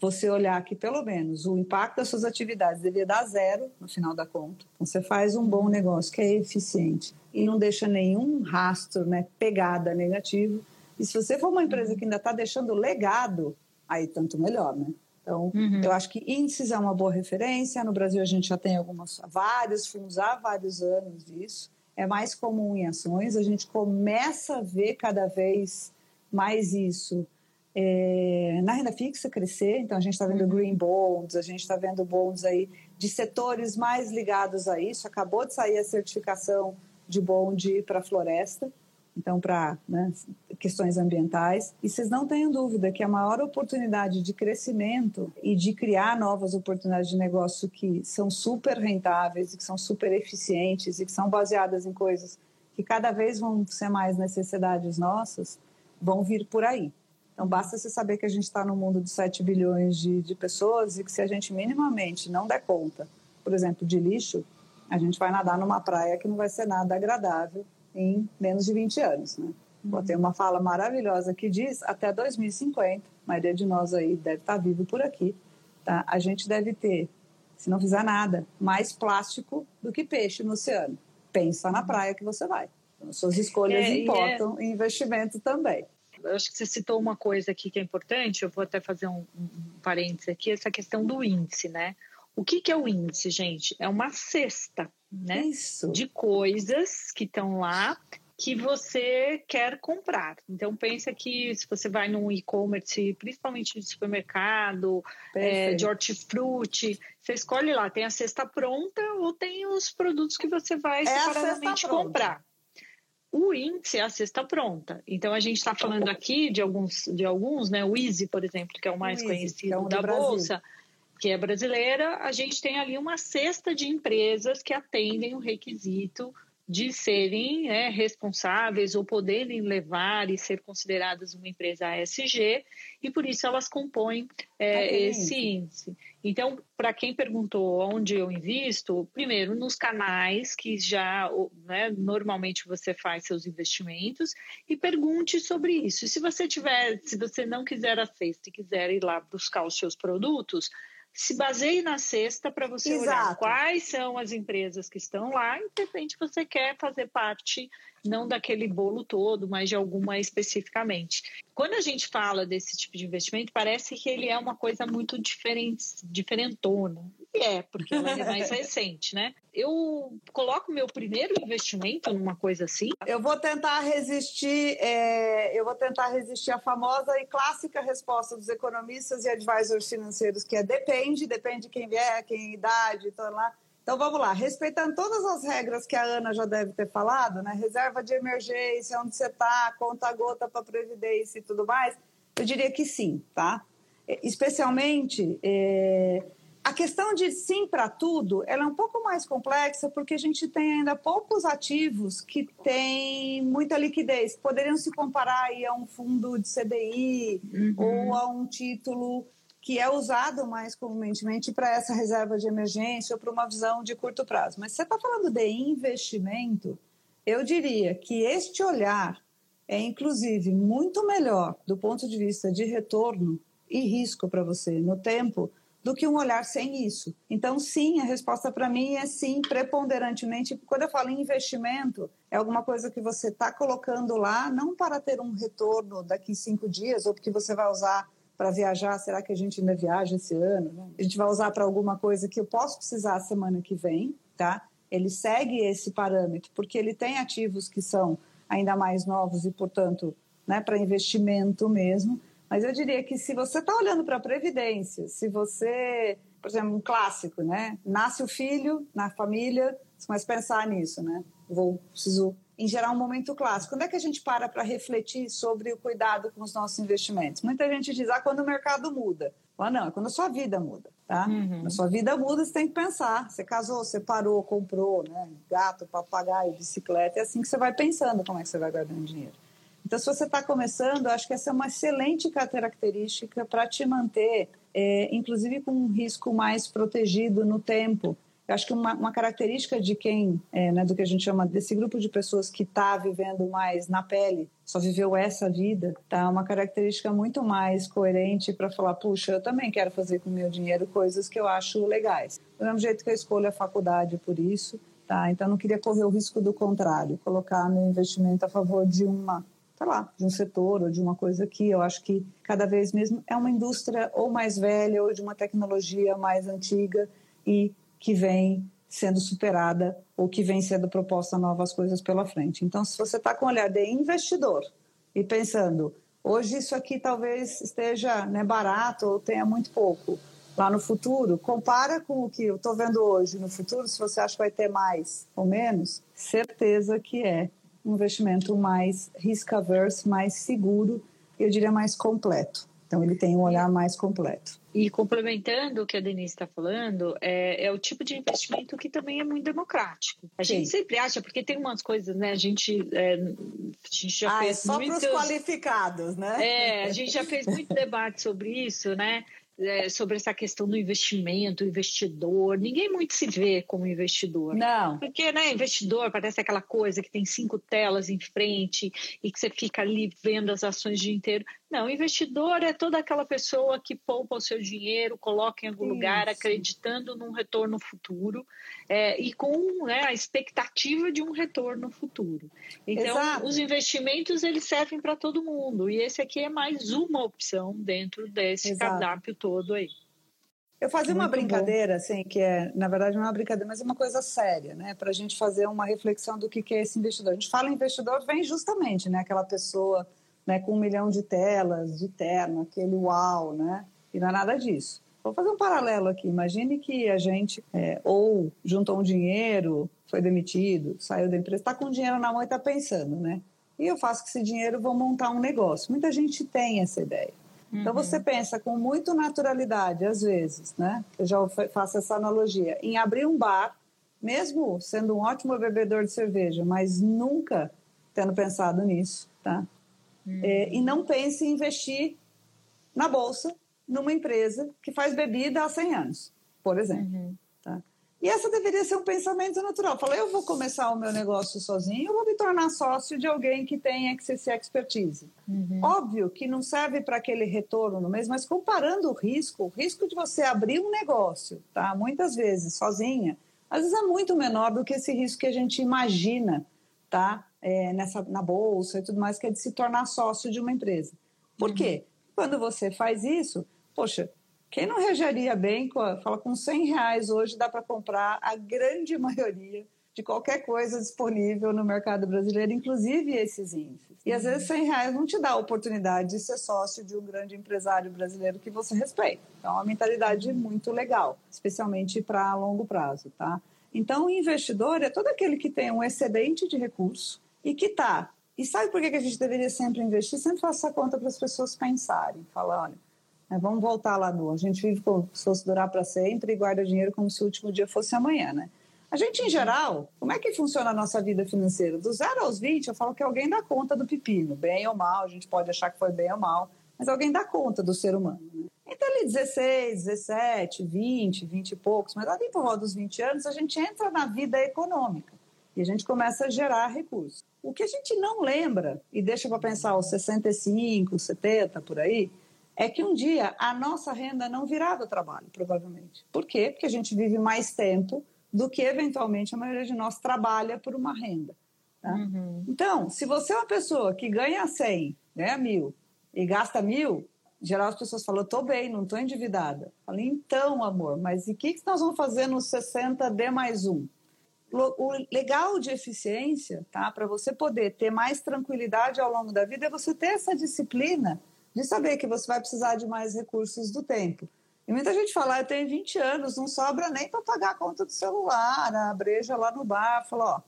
você olhar que pelo menos o impacto das suas atividades deveria dar zero no final da conta. Então, você faz um bom negócio que é eficiente e não deixa nenhum rastro, né, pegada negativo. E se você for uma empresa que ainda está deixando legado, aí tanto melhor, né? Então, uhum. eu acho que índices é uma boa referência. No Brasil, a gente já tem algumas, vários fundos há vários anos disso. É mais comum em ações. A gente começa a ver cada vez mais isso é, na renda fixa crescer. Então, a gente está vendo uhum. green bonds, a gente está vendo bonds aí de setores mais ligados a isso. Acabou de sair a certificação de bond para a floresta então para né, questões ambientais. E vocês não tenham dúvida que a maior oportunidade de crescimento e de criar novas oportunidades de negócio que são super rentáveis, que são super eficientes e que são baseadas em coisas que cada vez vão ser mais necessidades nossas, vão vir por aí. Então, basta você saber que a gente está no mundo de 7 bilhões de, de pessoas e que se a gente minimamente não der conta, por exemplo, de lixo, a gente vai nadar numa praia que não vai ser nada agradável em menos de 20 anos. Né? Uhum. Tem uma fala maravilhosa que diz até 2050, a maioria de nós aí deve estar vivo por aqui, tá? a gente deve ter, se não fizer nada, mais plástico do que peixe no oceano. Pensa na praia que você vai. Então, suas escolhas é, importam é... e investimento também. Eu acho que você citou uma coisa aqui que é importante, eu vou até fazer um, um parênteses aqui, essa questão do índice, né? O que, que é o índice, gente? É uma cesta né? Isso. De coisas que estão lá que você quer comprar. Então pensa que se você vai num e-commerce, principalmente de supermercado, é, de hortifruti, você escolhe lá, tem a cesta pronta ou tem os produtos que você vai é separadamente comprar. O índice é a cesta pronta. Então a gente está falando aqui de alguns, de alguns, né? O Easy, por exemplo, que é o mais o conhecido é um da bolsa, que é brasileira. A gente tem ali uma cesta de empresas que atendem o requisito de serem é, responsáveis ou poderem levar e ser consideradas uma empresa ASG, e por isso elas compõem é, esse índice. Então, para quem perguntou onde eu invisto, primeiro nos canais que já né, normalmente você faz seus investimentos e pergunte sobre isso. E se você tiver, se você não quiser a cesta e quiser ir lá buscar os seus produtos, se baseie na cesta para você Exato. olhar quais são as empresas que estão lá e de repente você quer fazer parte não daquele bolo todo, mas de alguma especificamente. Quando a gente fala desse tipo de investimento, parece que ele é uma coisa muito diferente, diferentona. E é, porque ela é mais recente, né? Eu coloco meu primeiro investimento numa coisa assim. Eu vou tentar resistir, é, eu vou tentar resistir à famosa e clássica resposta dos economistas e advisors financeiros, que é depende, depende de quem vier, quem idade, tô lá. Então vamos lá, respeitando todas as regras que a Ana já deve ter falado, né? Reserva de emergência, onde você está, conta gota para previdência e tudo mais, eu diria que sim, tá? Especialmente é, a questão de sim para tudo, ela é um pouco mais complexa porque a gente tem ainda poucos ativos que têm muita liquidez. Poderiam se comparar aí a um fundo de CDI uhum. ou a um título que é usado mais comumente para essa reserva de emergência ou para uma visão de curto prazo. Mas você está falando de investimento, eu diria que este olhar é, inclusive, muito melhor do ponto de vista de retorno e risco para você no tempo do que um olhar sem isso. Então, sim, a resposta para mim é sim, preponderantemente. Quando eu falo em investimento, é alguma coisa que você está colocando lá, não para ter um retorno daqui cinco dias, ou porque você vai usar para viajar. Será que a gente ainda viaja esse ano? Né? A gente vai usar para alguma coisa que eu posso precisar semana que vem, tá? Ele segue esse parâmetro, porque ele tem ativos que são ainda mais novos e, portanto, né, para investimento mesmo. Mas eu diria que se você está olhando para a previdência, se você, por exemplo, um clássico, né? Nasce o filho na família, você começa a pensar nisso, né? Vou, preciso, em geral, um momento clássico. Quando é que a gente para para refletir sobre o cuidado com os nossos investimentos? Muita gente diz, ah, quando o mercado muda. Ah, não, é quando a sua vida muda, tá? Uhum. A sua vida muda, você tem que pensar. Você casou, separou, comprou, né? Gato, papagaio, bicicleta. É assim que você vai pensando como é que você vai guardando dinheiro. Então, se você está começando, acho que essa é uma excelente característica para te manter, é, inclusive com um risco mais protegido no tempo. Eu acho que uma, uma característica de quem, é, né, do que a gente chama desse grupo de pessoas que está vivendo mais na pele, só viveu essa vida, tá? Uma característica muito mais coerente para falar, puxa, eu também quero fazer com o meu dinheiro coisas que eu acho legais. Do mesmo jeito que eu escolho a faculdade por isso, tá? Então não queria correr o risco do contrário, colocar meu investimento a favor de uma sei lá, de um setor ou de uma coisa que eu acho que cada vez mesmo é uma indústria ou mais velha ou de uma tecnologia mais antiga e que vem sendo superada ou que vem sendo proposta novas coisas pela frente. Então, se você está com olhar de investidor e pensando, hoje isso aqui talvez esteja né, barato ou tenha muito pouco, lá no futuro, compara com o que eu estou vendo hoje no futuro, se você acha que vai ter mais ou menos, certeza que é um investimento mais risk-averse, mais seguro, eu diria mais completo. Então, ele tem um olhar mais completo. E complementando o que a Denise está falando, é, é, o tipo de investimento que também é muito democrático. A Sim. gente sempre acha, porque tem umas coisas, né? A gente, é, a gente já ah, fez. É só para os qualificados, né? É, a gente já fez muito debate sobre isso, né? é, sobre essa questão do investimento, investidor. Ninguém muito se vê como investidor. Não. Porque, né, investidor parece aquela coisa que tem cinco telas em frente e que você fica ali vendo as ações o dia inteiro. Não, investidor é toda aquela pessoa que poupa o seu dinheiro, coloca em algum Isso. lugar, acreditando num retorno futuro é, e com né, a expectativa de um retorno futuro. Então, Exato. os investimentos eles servem para todo mundo e esse aqui é mais uma opção dentro desse Exato. cardápio todo aí. Eu fazia Muito uma brincadeira, bom. assim, que é, na verdade, não é uma brincadeira, mas é uma coisa séria, né? Para a gente fazer uma reflexão do que, que é esse investidor. A gente fala investidor, vem justamente, né? Aquela pessoa né, com um milhão de telas, de terno, aquele uau, né? E não é nada disso. Vou fazer um paralelo aqui. Imagine que a gente é, ou juntou um dinheiro, foi demitido, saiu da empresa, está com dinheiro na mão e está pensando, né? E eu faço com esse dinheiro, vou montar um negócio. Muita gente tem essa ideia. Uhum. Então você pensa com muita naturalidade, às vezes, né? Eu já faço essa analogia, em abrir um bar, mesmo sendo um ótimo bebedor de cerveja, mas nunca tendo pensado nisso, tá? É, e não pense em investir na bolsa numa empresa que faz bebida há 100 anos, por exemplo. Uhum. Tá? E essa deveria ser um pensamento natural. Falei, eu vou começar o meu negócio sozinho, eu vou me tornar sócio de alguém que tem essa expertise. Uhum. Óbvio que não serve para aquele retorno no mês, mas comparando o risco, o risco de você abrir um negócio, tá? Muitas vezes sozinha, às vezes é muito menor do que esse risco que a gente imagina, tá? É, nessa, na bolsa e tudo mais, que é de se tornar sócio de uma empresa. Por uhum. quê? Quando você faz isso, poxa, quem não reagiria bem, fala com 100 reais hoje dá para comprar a grande maioria de qualquer coisa disponível no mercado brasileiro, inclusive esses índices. E às vezes 100 reais não te dá a oportunidade de ser sócio de um grande empresário brasileiro que você respeita. Então, é uma mentalidade muito legal, especialmente para longo prazo, tá? Então, o investidor é todo aquele que tem um excedente de recurso e que está. E sabe por que a gente deveria sempre investir? Sempre faço essa conta para as pessoas pensarem. Falar, olha, né? Vamos voltar lá no. A gente vive como se fosse durar para sempre e guarda dinheiro como se o último dia fosse amanhã, né? A gente, em geral, como é que funciona a nossa vida financeira? Do zero aos 20, eu falo que alguém dá conta do pepino, bem ou mal, a gente pode achar que foi bem ou mal, mas alguém dá conta do ser humano. Né? Então, ali 16, 17, 20, 20 e poucos, mas ali por volta dos 20 anos, a gente entra na vida econômica e a gente começa a gerar recursos. O que a gente não lembra, e deixa para pensar os 65, 70, por aí, é que um dia a nossa renda não virá do trabalho, provavelmente. Por quê? Porque a gente vive mais tempo do que eventualmente a maioria de nós trabalha por uma renda. Tá? Uhum. Então, se você é uma pessoa que ganha 100, ganha mil e gasta mil, geral as pessoas falam, estou bem, não estou endividada. falei, então, amor, mas e o que, que nós vamos fazer nos 60 D mais um? O legal de eficiência, tá? Para você poder ter mais tranquilidade ao longo da vida, é você ter essa disciplina de saber que você vai precisar de mais recursos do tempo. E muita gente fala, ah, eu tenho 20 anos, não sobra nem para pagar a conta do celular, a breja lá no bar. Fala, ó,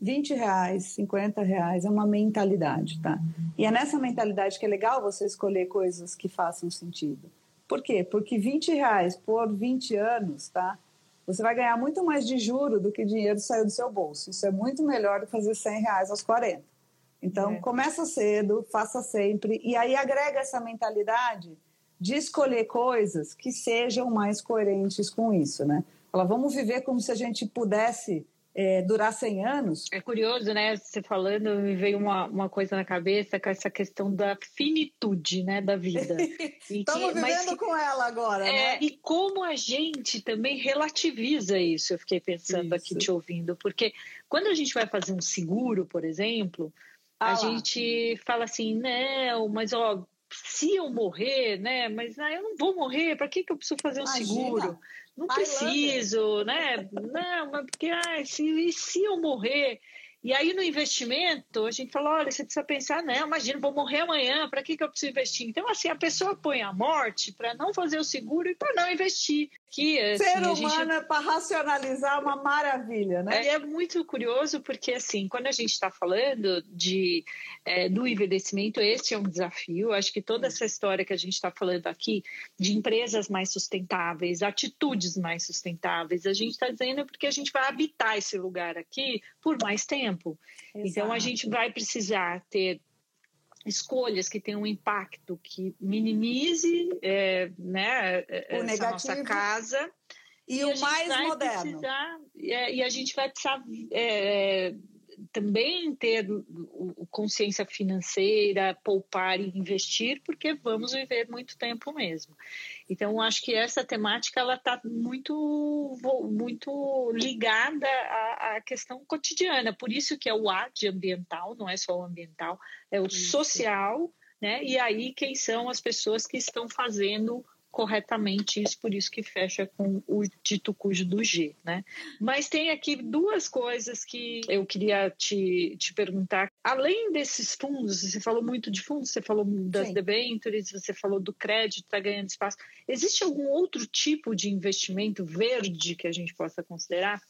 20 reais, 50 reais, é uma mentalidade, tá? E é nessa mentalidade que é legal você escolher coisas que façam sentido. Por quê? Porque 20 reais por 20 anos, tá? Você vai ganhar muito mais de juro do que dinheiro saiu do seu bolso. Isso é muito melhor do que fazer 100 reais aos 40. Então, é. começa cedo, faça sempre, e aí agrega essa mentalidade de escolher coisas que sejam mais coerentes com isso, né? Fala, vamos viver como se a gente pudesse é, durar 100 anos. É curioso, né? Você falando, me veio uma, uma coisa na cabeça com essa questão da finitude, né, da vida. Estamos vivendo mas, com ela agora, é, né? E como a gente também relativiza isso, eu fiquei pensando isso. aqui te ouvindo, porque quando a gente vai fazer um seguro, por exemplo, ah, a gente fala assim, não, mas ó, se eu morrer, né? Mas ah, eu não vou morrer, para que, que eu preciso fazer um Imagina. seguro? Não preciso, né? Não, mas porque ah, se, se eu morrer. E aí no investimento, a gente fala, olha, você precisa pensar, não, imagina, vou morrer amanhã, para que, que eu preciso investir? Então, assim, a pessoa põe a morte para não fazer o seguro e para não investir que assim, ser humano gente... é para racionalizar uma maravilha, né? É, é, muito curioso porque assim, quando a gente está falando de é, do envelhecimento, esse é um desafio. Acho que toda essa história que a gente está falando aqui de empresas mais sustentáveis, atitudes mais sustentáveis, a gente está dizendo porque a gente vai habitar esse lugar aqui por mais tempo. Exato. Então a gente vai precisar ter escolhas que tenham um impacto que minimize é, né, o essa nossa casa. E, e o mais moderno. Precisar, é, e a gente vai precisar é, também ter consciência financeira, poupar e investir, porque vamos viver muito tempo mesmo. Então, acho que essa temática ela está muito, muito ligada à, à, questão cotidiana. Por isso que é o A de ambiental, não é só o ambiental, é o isso. social, né? E aí quem são as pessoas que estão fazendo corretamente isso, por isso que fecha com o dito cujo do G, né? Mas tem aqui duas coisas que eu queria te, te perguntar. Além desses fundos, você falou muito de fundos, você falou das Sim. debentures, você falou do crédito, está ganhando espaço. Existe algum outro tipo de investimento verde que a gente possa considerar?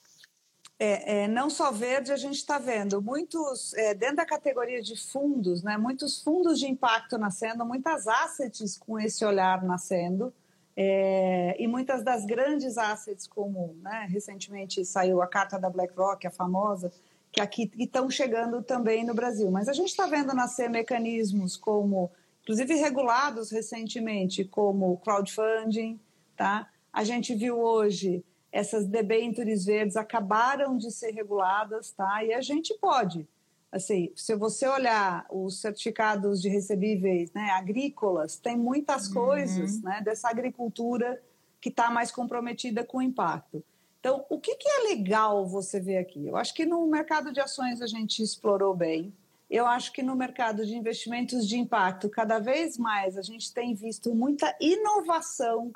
É, é, não só verde, a gente está vendo muitos, é, dentro da categoria de fundos, né, muitos fundos de impacto nascendo, muitas assets com esse olhar nascendo, é, e muitas das grandes assets, como né, recentemente saiu a carta da BlackRock, a famosa, que aqui estão chegando também no Brasil. Mas a gente está vendo nascer mecanismos como, inclusive regulados recentemente, como crowdfunding, tá? A gente viu hoje essas debêntures verdes acabaram de ser reguladas, tá? E a gente pode, assim, se você olhar os certificados de recebíveis, né, agrícolas, tem muitas uhum. coisas, né, dessa agricultura que está mais comprometida com o impacto. Então, o que, que é legal você ver aqui? Eu acho que no mercado de ações a gente explorou bem. Eu acho que no mercado de investimentos de impacto, cada vez mais a gente tem visto muita inovação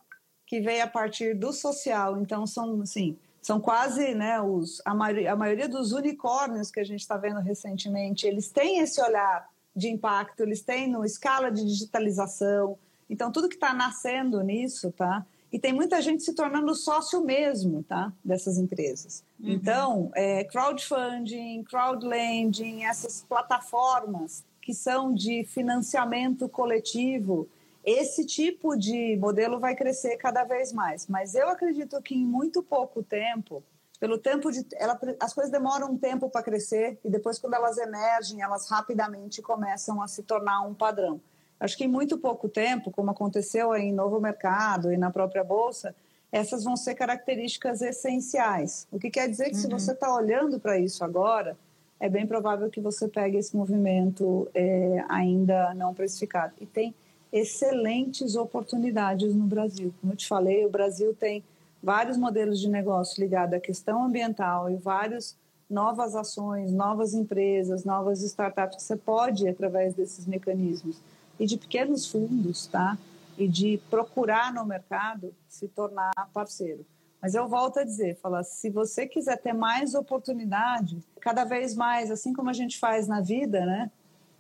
que veio a partir do social. Então, são, assim, são quase né, os, a, maioria, a maioria dos unicórnios que a gente está vendo recentemente, eles têm esse olhar de impacto, eles têm no escala de digitalização. Então, tudo que está nascendo nisso, tá? E tem muita gente se tornando sócio mesmo, tá? Dessas empresas. Uhum. Então, é, crowdfunding, crowdlending, essas plataformas que são de financiamento coletivo, esse tipo de modelo vai crescer cada vez mais, mas eu acredito que em muito pouco tempo, pelo tempo de ela, as coisas demoram um tempo para crescer e depois quando elas emergem, elas rapidamente começam a se tornar um padrão. Acho que em muito pouco tempo, como aconteceu em novo mercado e na própria bolsa, essas vão ser características essenciais. O que quer dizer que uhum. se você está olhando para isso agora, é bem provável que você pegue esse movimento é, ainda não precificado. E tem excelentes oportunidades no Brasil. Como eu te falei, o Brasil tem vários modelos de negócio ligados à questão ambiental e várias novas ações, novas empresas, novas startups que você pode através desses mecanismos e de pequenos fundos, tá? E de procurar no mercado se tornar parceiro. Mas eu volto a dizer, falar, se você quiser ter mais oportunidade, cada vez mais, assim como a gente faz na vida, né?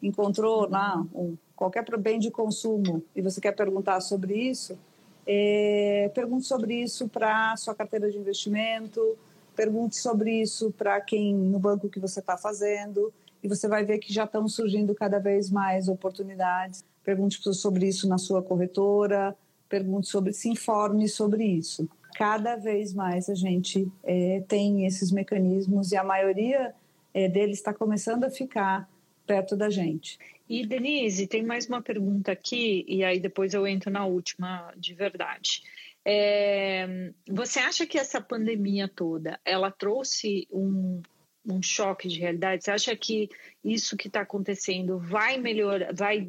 Encontrou lá um qualquer bem de consumo e você quer perguntar sobre isso, é, pergunte sobre isso para sua carteira de investimento, pergunte sobre isso para quem no banco que você está fazendo e você vai ver que já estão surgindo cada vez mais oportunidades. Pergunte sobre isso na sua corretora, pergunte sobre, se informe sobre isso. Cada vez mais a gente é, tem esses mecanismos e a maioria é, deles está começando a ficar perto da gente. E Denise, tem mais uma pergunta aqui, e aí depois eu entro na última de verdade. É, você acha que essa pandemia toda ela trouxe um, um choque de realidade? Você acha que isso que está acontecendo vai melhorar, vai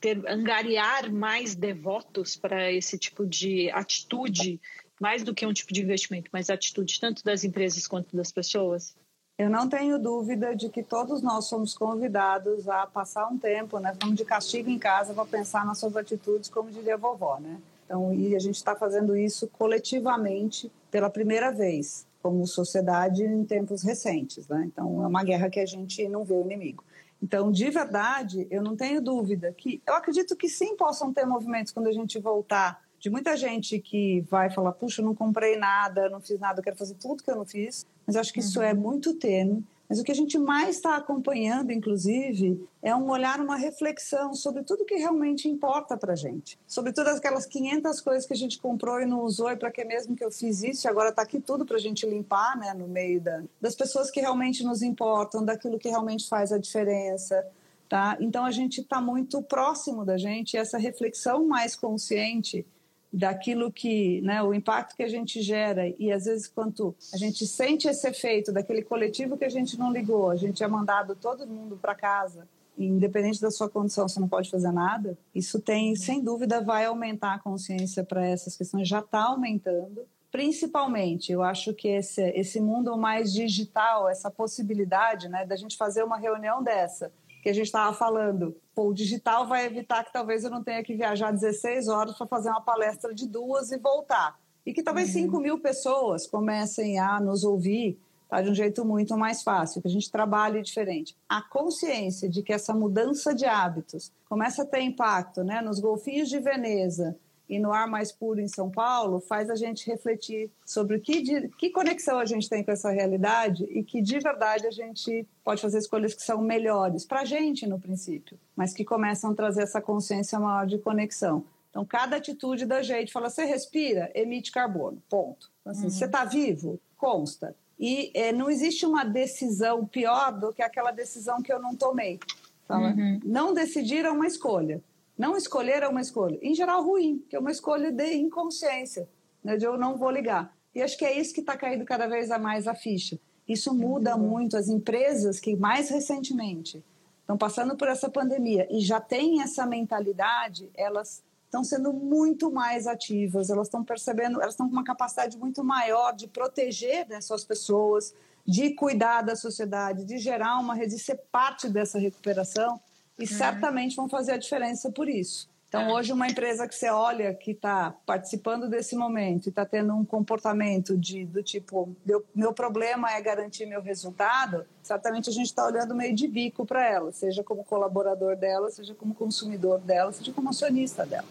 ter, angariar mais devotos para esse tipo de atitude, mais do que um tipo de investimento, mas atitude tanto das empresas quanto das pessoas? Eu não tenho dúvida de que todos nós somos convidados a passar um tempo, né, como de castigo em casa, para pensar nas suas atitudes, como diria a vovó, né? Então, e a gente está fazendo isso coletivamente pela primeira vez, como sociedade em tempos recentes, né? Então, é uma guerra que a gente não vê o inimigo. Então, de verdade, eu não tenho dúvida que eu acredito que sim possam ter movimentos quando a gente voltar de muita gente que vai falar, puxa, não comprei nada, não fiz nada, eu quero fazer tudo que eu não fiz, mas acho que isso é uhum. muito tênue. Mas o que a gente mais está acompanhando, inclusive, é um olhar, uma reflexão sobre tudo que realmente importa para a gente. Sobre todas aquelas 500 coisas que a gente comprou e não usou, e para que mesmo que eu fiz isso, e agora está aqui tudo para a gente limpar, né, no meio da, das pessoas que realmente nos importam, daquilo que realmente faz a diferença. Tá? Então a gente está muito próximo da gente, e essa reflexão mais consciente daquilo que, né, o impacto que a gente gera e às vezes quanto a gente sente esse efeito daquele coletivo que a gente não ligou, a gente é mandado todo mundo para casa, independente da sua condição, você não pode fazer nada. Isso tem, sem dúvida, vai aumentar a consciência para essas questões, já está aumentando. Principalmente, eu acho que esse, esse mundo mais digital, essa possibilidade, né, da gente fazer uma reunião dessa, que a gente estava falando. Pô, o digital vai evitar que talvez eu não tenha que viajar 16 horas para fazer uma palestra de duas e voltar. E que talvez uhum. 5 mil pessoas comecem a nos ouvir tá, de um jeito muito mais fácil, que a gente trabalhe diferente. A consciência de que essa mudança de hábitos começa a ter impacto né, nos golfinhos de Veneza, e no ar mais puro em São Paulo faz a gente refletir sobre que, de, que conexão a gente tem com essa realidade e que de verdade a gente pode fazer escolhas que são melhores para a gente no princípio, mas que começam a trazer essa consciência maior de conexão. Então, cada atitude da gente fala: você respira, emite carbono, ponto. Então, assim, uhum. Você está vivo? Consta. E é, não existe uma decisão pior do que aquela decisão que eu não tomei. Fala, uhum. Não decidir é uma escolha. Não escolher é uma escolha, em geral ruim, que é uma escolha de inconsciência, né, de eu não vou ligar. E acho que é isso que está caindo cada vez a mais a ficha. Isso muda uhum. muito as empresas que mais recentemente estão passando por essa pandemia e já têm essa mentalidade, elas estão sendo muito mais ativas, elas estão percebendo, elas estão com uma capacidade muito maior de proteger né, suas pessoas, de cuidar da sociedade, de gerar uma rede, de ser parte dessa recuperação e uhum. certamente vão fazer a diferença por isso. Então, é. hoje, uma empresa que você olha que está participando desse momento e está tendo um comportamento de, do tipo, meu, meu problema é garantir meu resultado, certamente a gente está olhando meio de bico para ela, seja como colaborador dela, seja como consumidor dela, seja como acionista dela.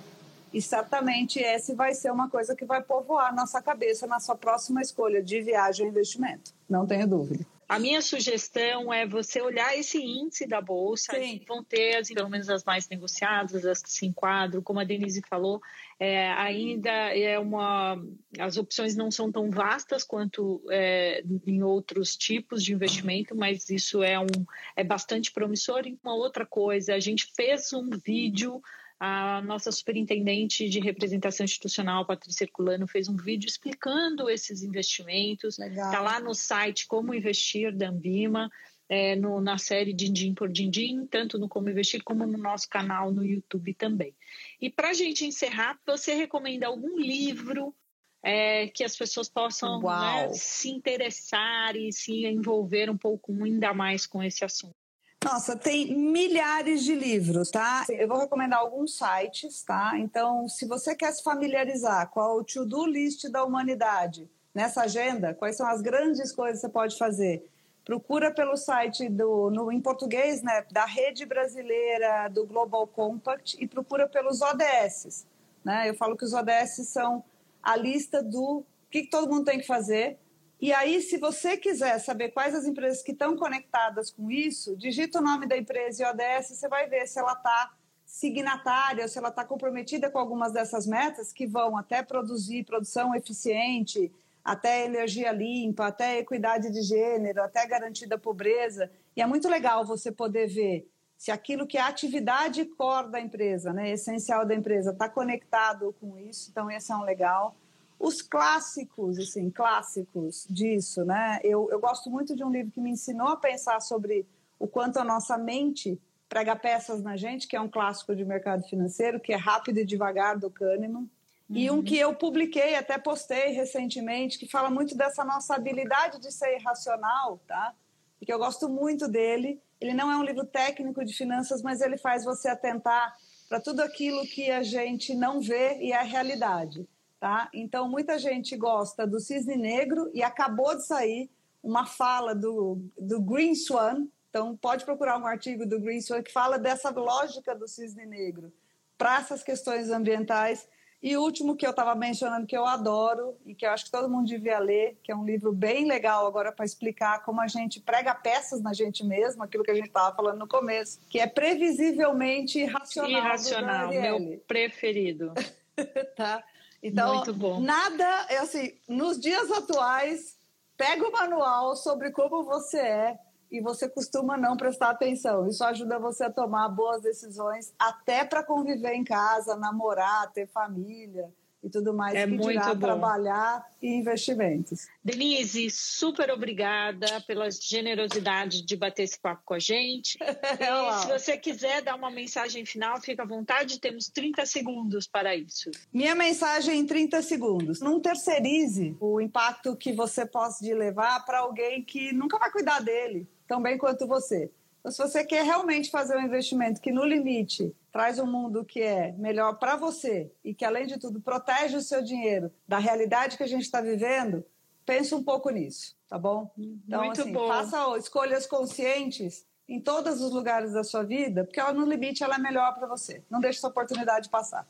E certamente esse vai ser uma coisa que vai povoar nossa cabeça na sua próxima escolha de viagem ou investimento. Não tenho dúvida. A minha sugestão é você olhar esse índice da bolsa, vão ter as, pelo menos as mais negociadas, as que se enquadram, como a Denise falou, é, ainda é uma. As opções não são tão vastas quanto é, em outros tipos de investimento, mas isso é, um, é bastante promissor. E uma outra coisa, a gente fez um vídeo a nossa superintendente de representação institucional, Patrícia Herculano, fez um vídeo explicando esses investimentos. Está lá no site Como Investir da Ambima, é, no, na série Dindim por Dindim, tanto no Como Investir como no nosso canal no YouTube também. E para a gente encerrar, você recomenda algum livro é, que as pessoas possam né, se interessar e se envolver um pouco ainda mais com esse assunto? Nossa, tem milhares de livros, tá? Eu vou recomendar alguns sites, tá? Então, se você quer se familiarizar com o to-do list da humanidade nessa agenda, quais são as grandes coisas que você pode fazer? Procura pelo site do, no, em português, né, da Rede Brasileira do Global Compact e procura pelos ODS. Né? Eu falo que os ODS são a lista do que, que todo mundo tem que fazer e aí, se você quiser saber quais as empresas que estão conectadas com isso, digita o nome da empresa e ODS, você vai ver se ela está signatária, se ela está comprometida com algumas dessas metas que vão até produzir produção eficiente, até energia limpa, até equidade de gênero, até garantia da pobreza. E é muito legal você poder ver se aquilo que é a atividade core da empresa, né, essencial da empresa, está conectado com isso. Então, esse é um legal os clássicos, assim, clássicos disso, né? Eu, eu gosto muito de um livro que me ensinou a pensar sobre o quanto a nossa mente prega peças na gente, que é um clássico de mercado financeiro, que é Rápido e Devagar, do Kahneman. Uhum. E um uhum. que eu publiquei, até postei recentemente, que fala muito dessa nossa habilidade de ser irracional, tá? Porque eu gosto muito dele. Ele não é um livro técnico de finanças, mas ele faz você atentar para tudo aquilo que a gente não vê e é a realidade. Tá? Então, muita gente gosta do cisne negro e acabou de sair uma fala do, do Green Swan. Então, pode procurar um artigo do Green Swan que fala dessa lógica do cisne negro para essas questões ambientais. E o último que eu estava mencionando, que eu adoro e que eu acho que todo mundo devia ler, que é um livro bem legal agora para explicar como a gente prega peças na gente mesmo, aquilo que a gente estava falando no começo, que é previsivelmente irracional. Irracional, meu preferido. tá? Então, nada, é assim, nos dias atuais, pega o manual sobre como você é e você costuma não prestar atenção. Isso ajuda você a tomar boas decisões, até para conviver em casa, namorar, ter família e tudo mais é que muito dirá bom. trabalhar e investimentos. Denise, super obrigada pela generosidade de bater esse papo com a gente. E se você quiser dar uma mensagem final, fica à vontade, temos 30 segundos para isso. Minha mensagem em 30 segundos. Não terceirize o impacto que você possa levar para alguém que nunca vai cuidar dele, tão bem quanto você. Então, se você quer realmente fazer um investimento que, no limite, traz um mundo que é melhor para você e que, além de tudo, protege o seu dinheiro da realidade que a gente está vivendo, pense um pouco nisso, tá bom? Então, Muito assim, bom. faça escolhas conscientes em todos os lugares da sua vida, porque ela, no limite, ela é melhor para você. Não deixe essa oportunidade passar.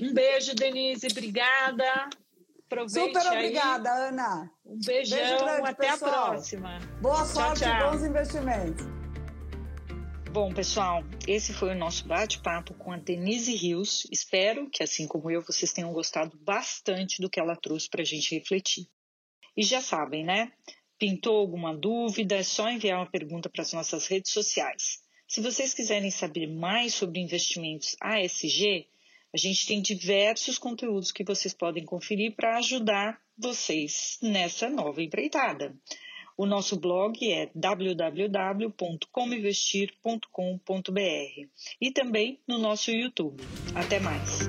Um beijo, Denise. Obrigada. Aproveite Super aí. obrigada, Ana. Um beijão. Beijo grande, Até pessoal. a próxima. Boa Tchau, sorte tchau. e bons investimentos. Bom, pessoal, esse foi o nosso bate-papo com a Denise Rios. Espero que, assim como eu, vocês tenham gostado bastante do que ela trouxe para a gente refletir. E já sabem, né? Pintou alguma dúvida? É só enviar uma pergunta para as nossas redes sociais. Se vocês quiserem saber mais sobre investimentos ASG, a gente tem diversos conteúdos que vocês podem conferir para ajudar vocês nessa nova empreitada. O nosso blog é www.comoinvestir.com.br e também no nosso YouTube. Até mais!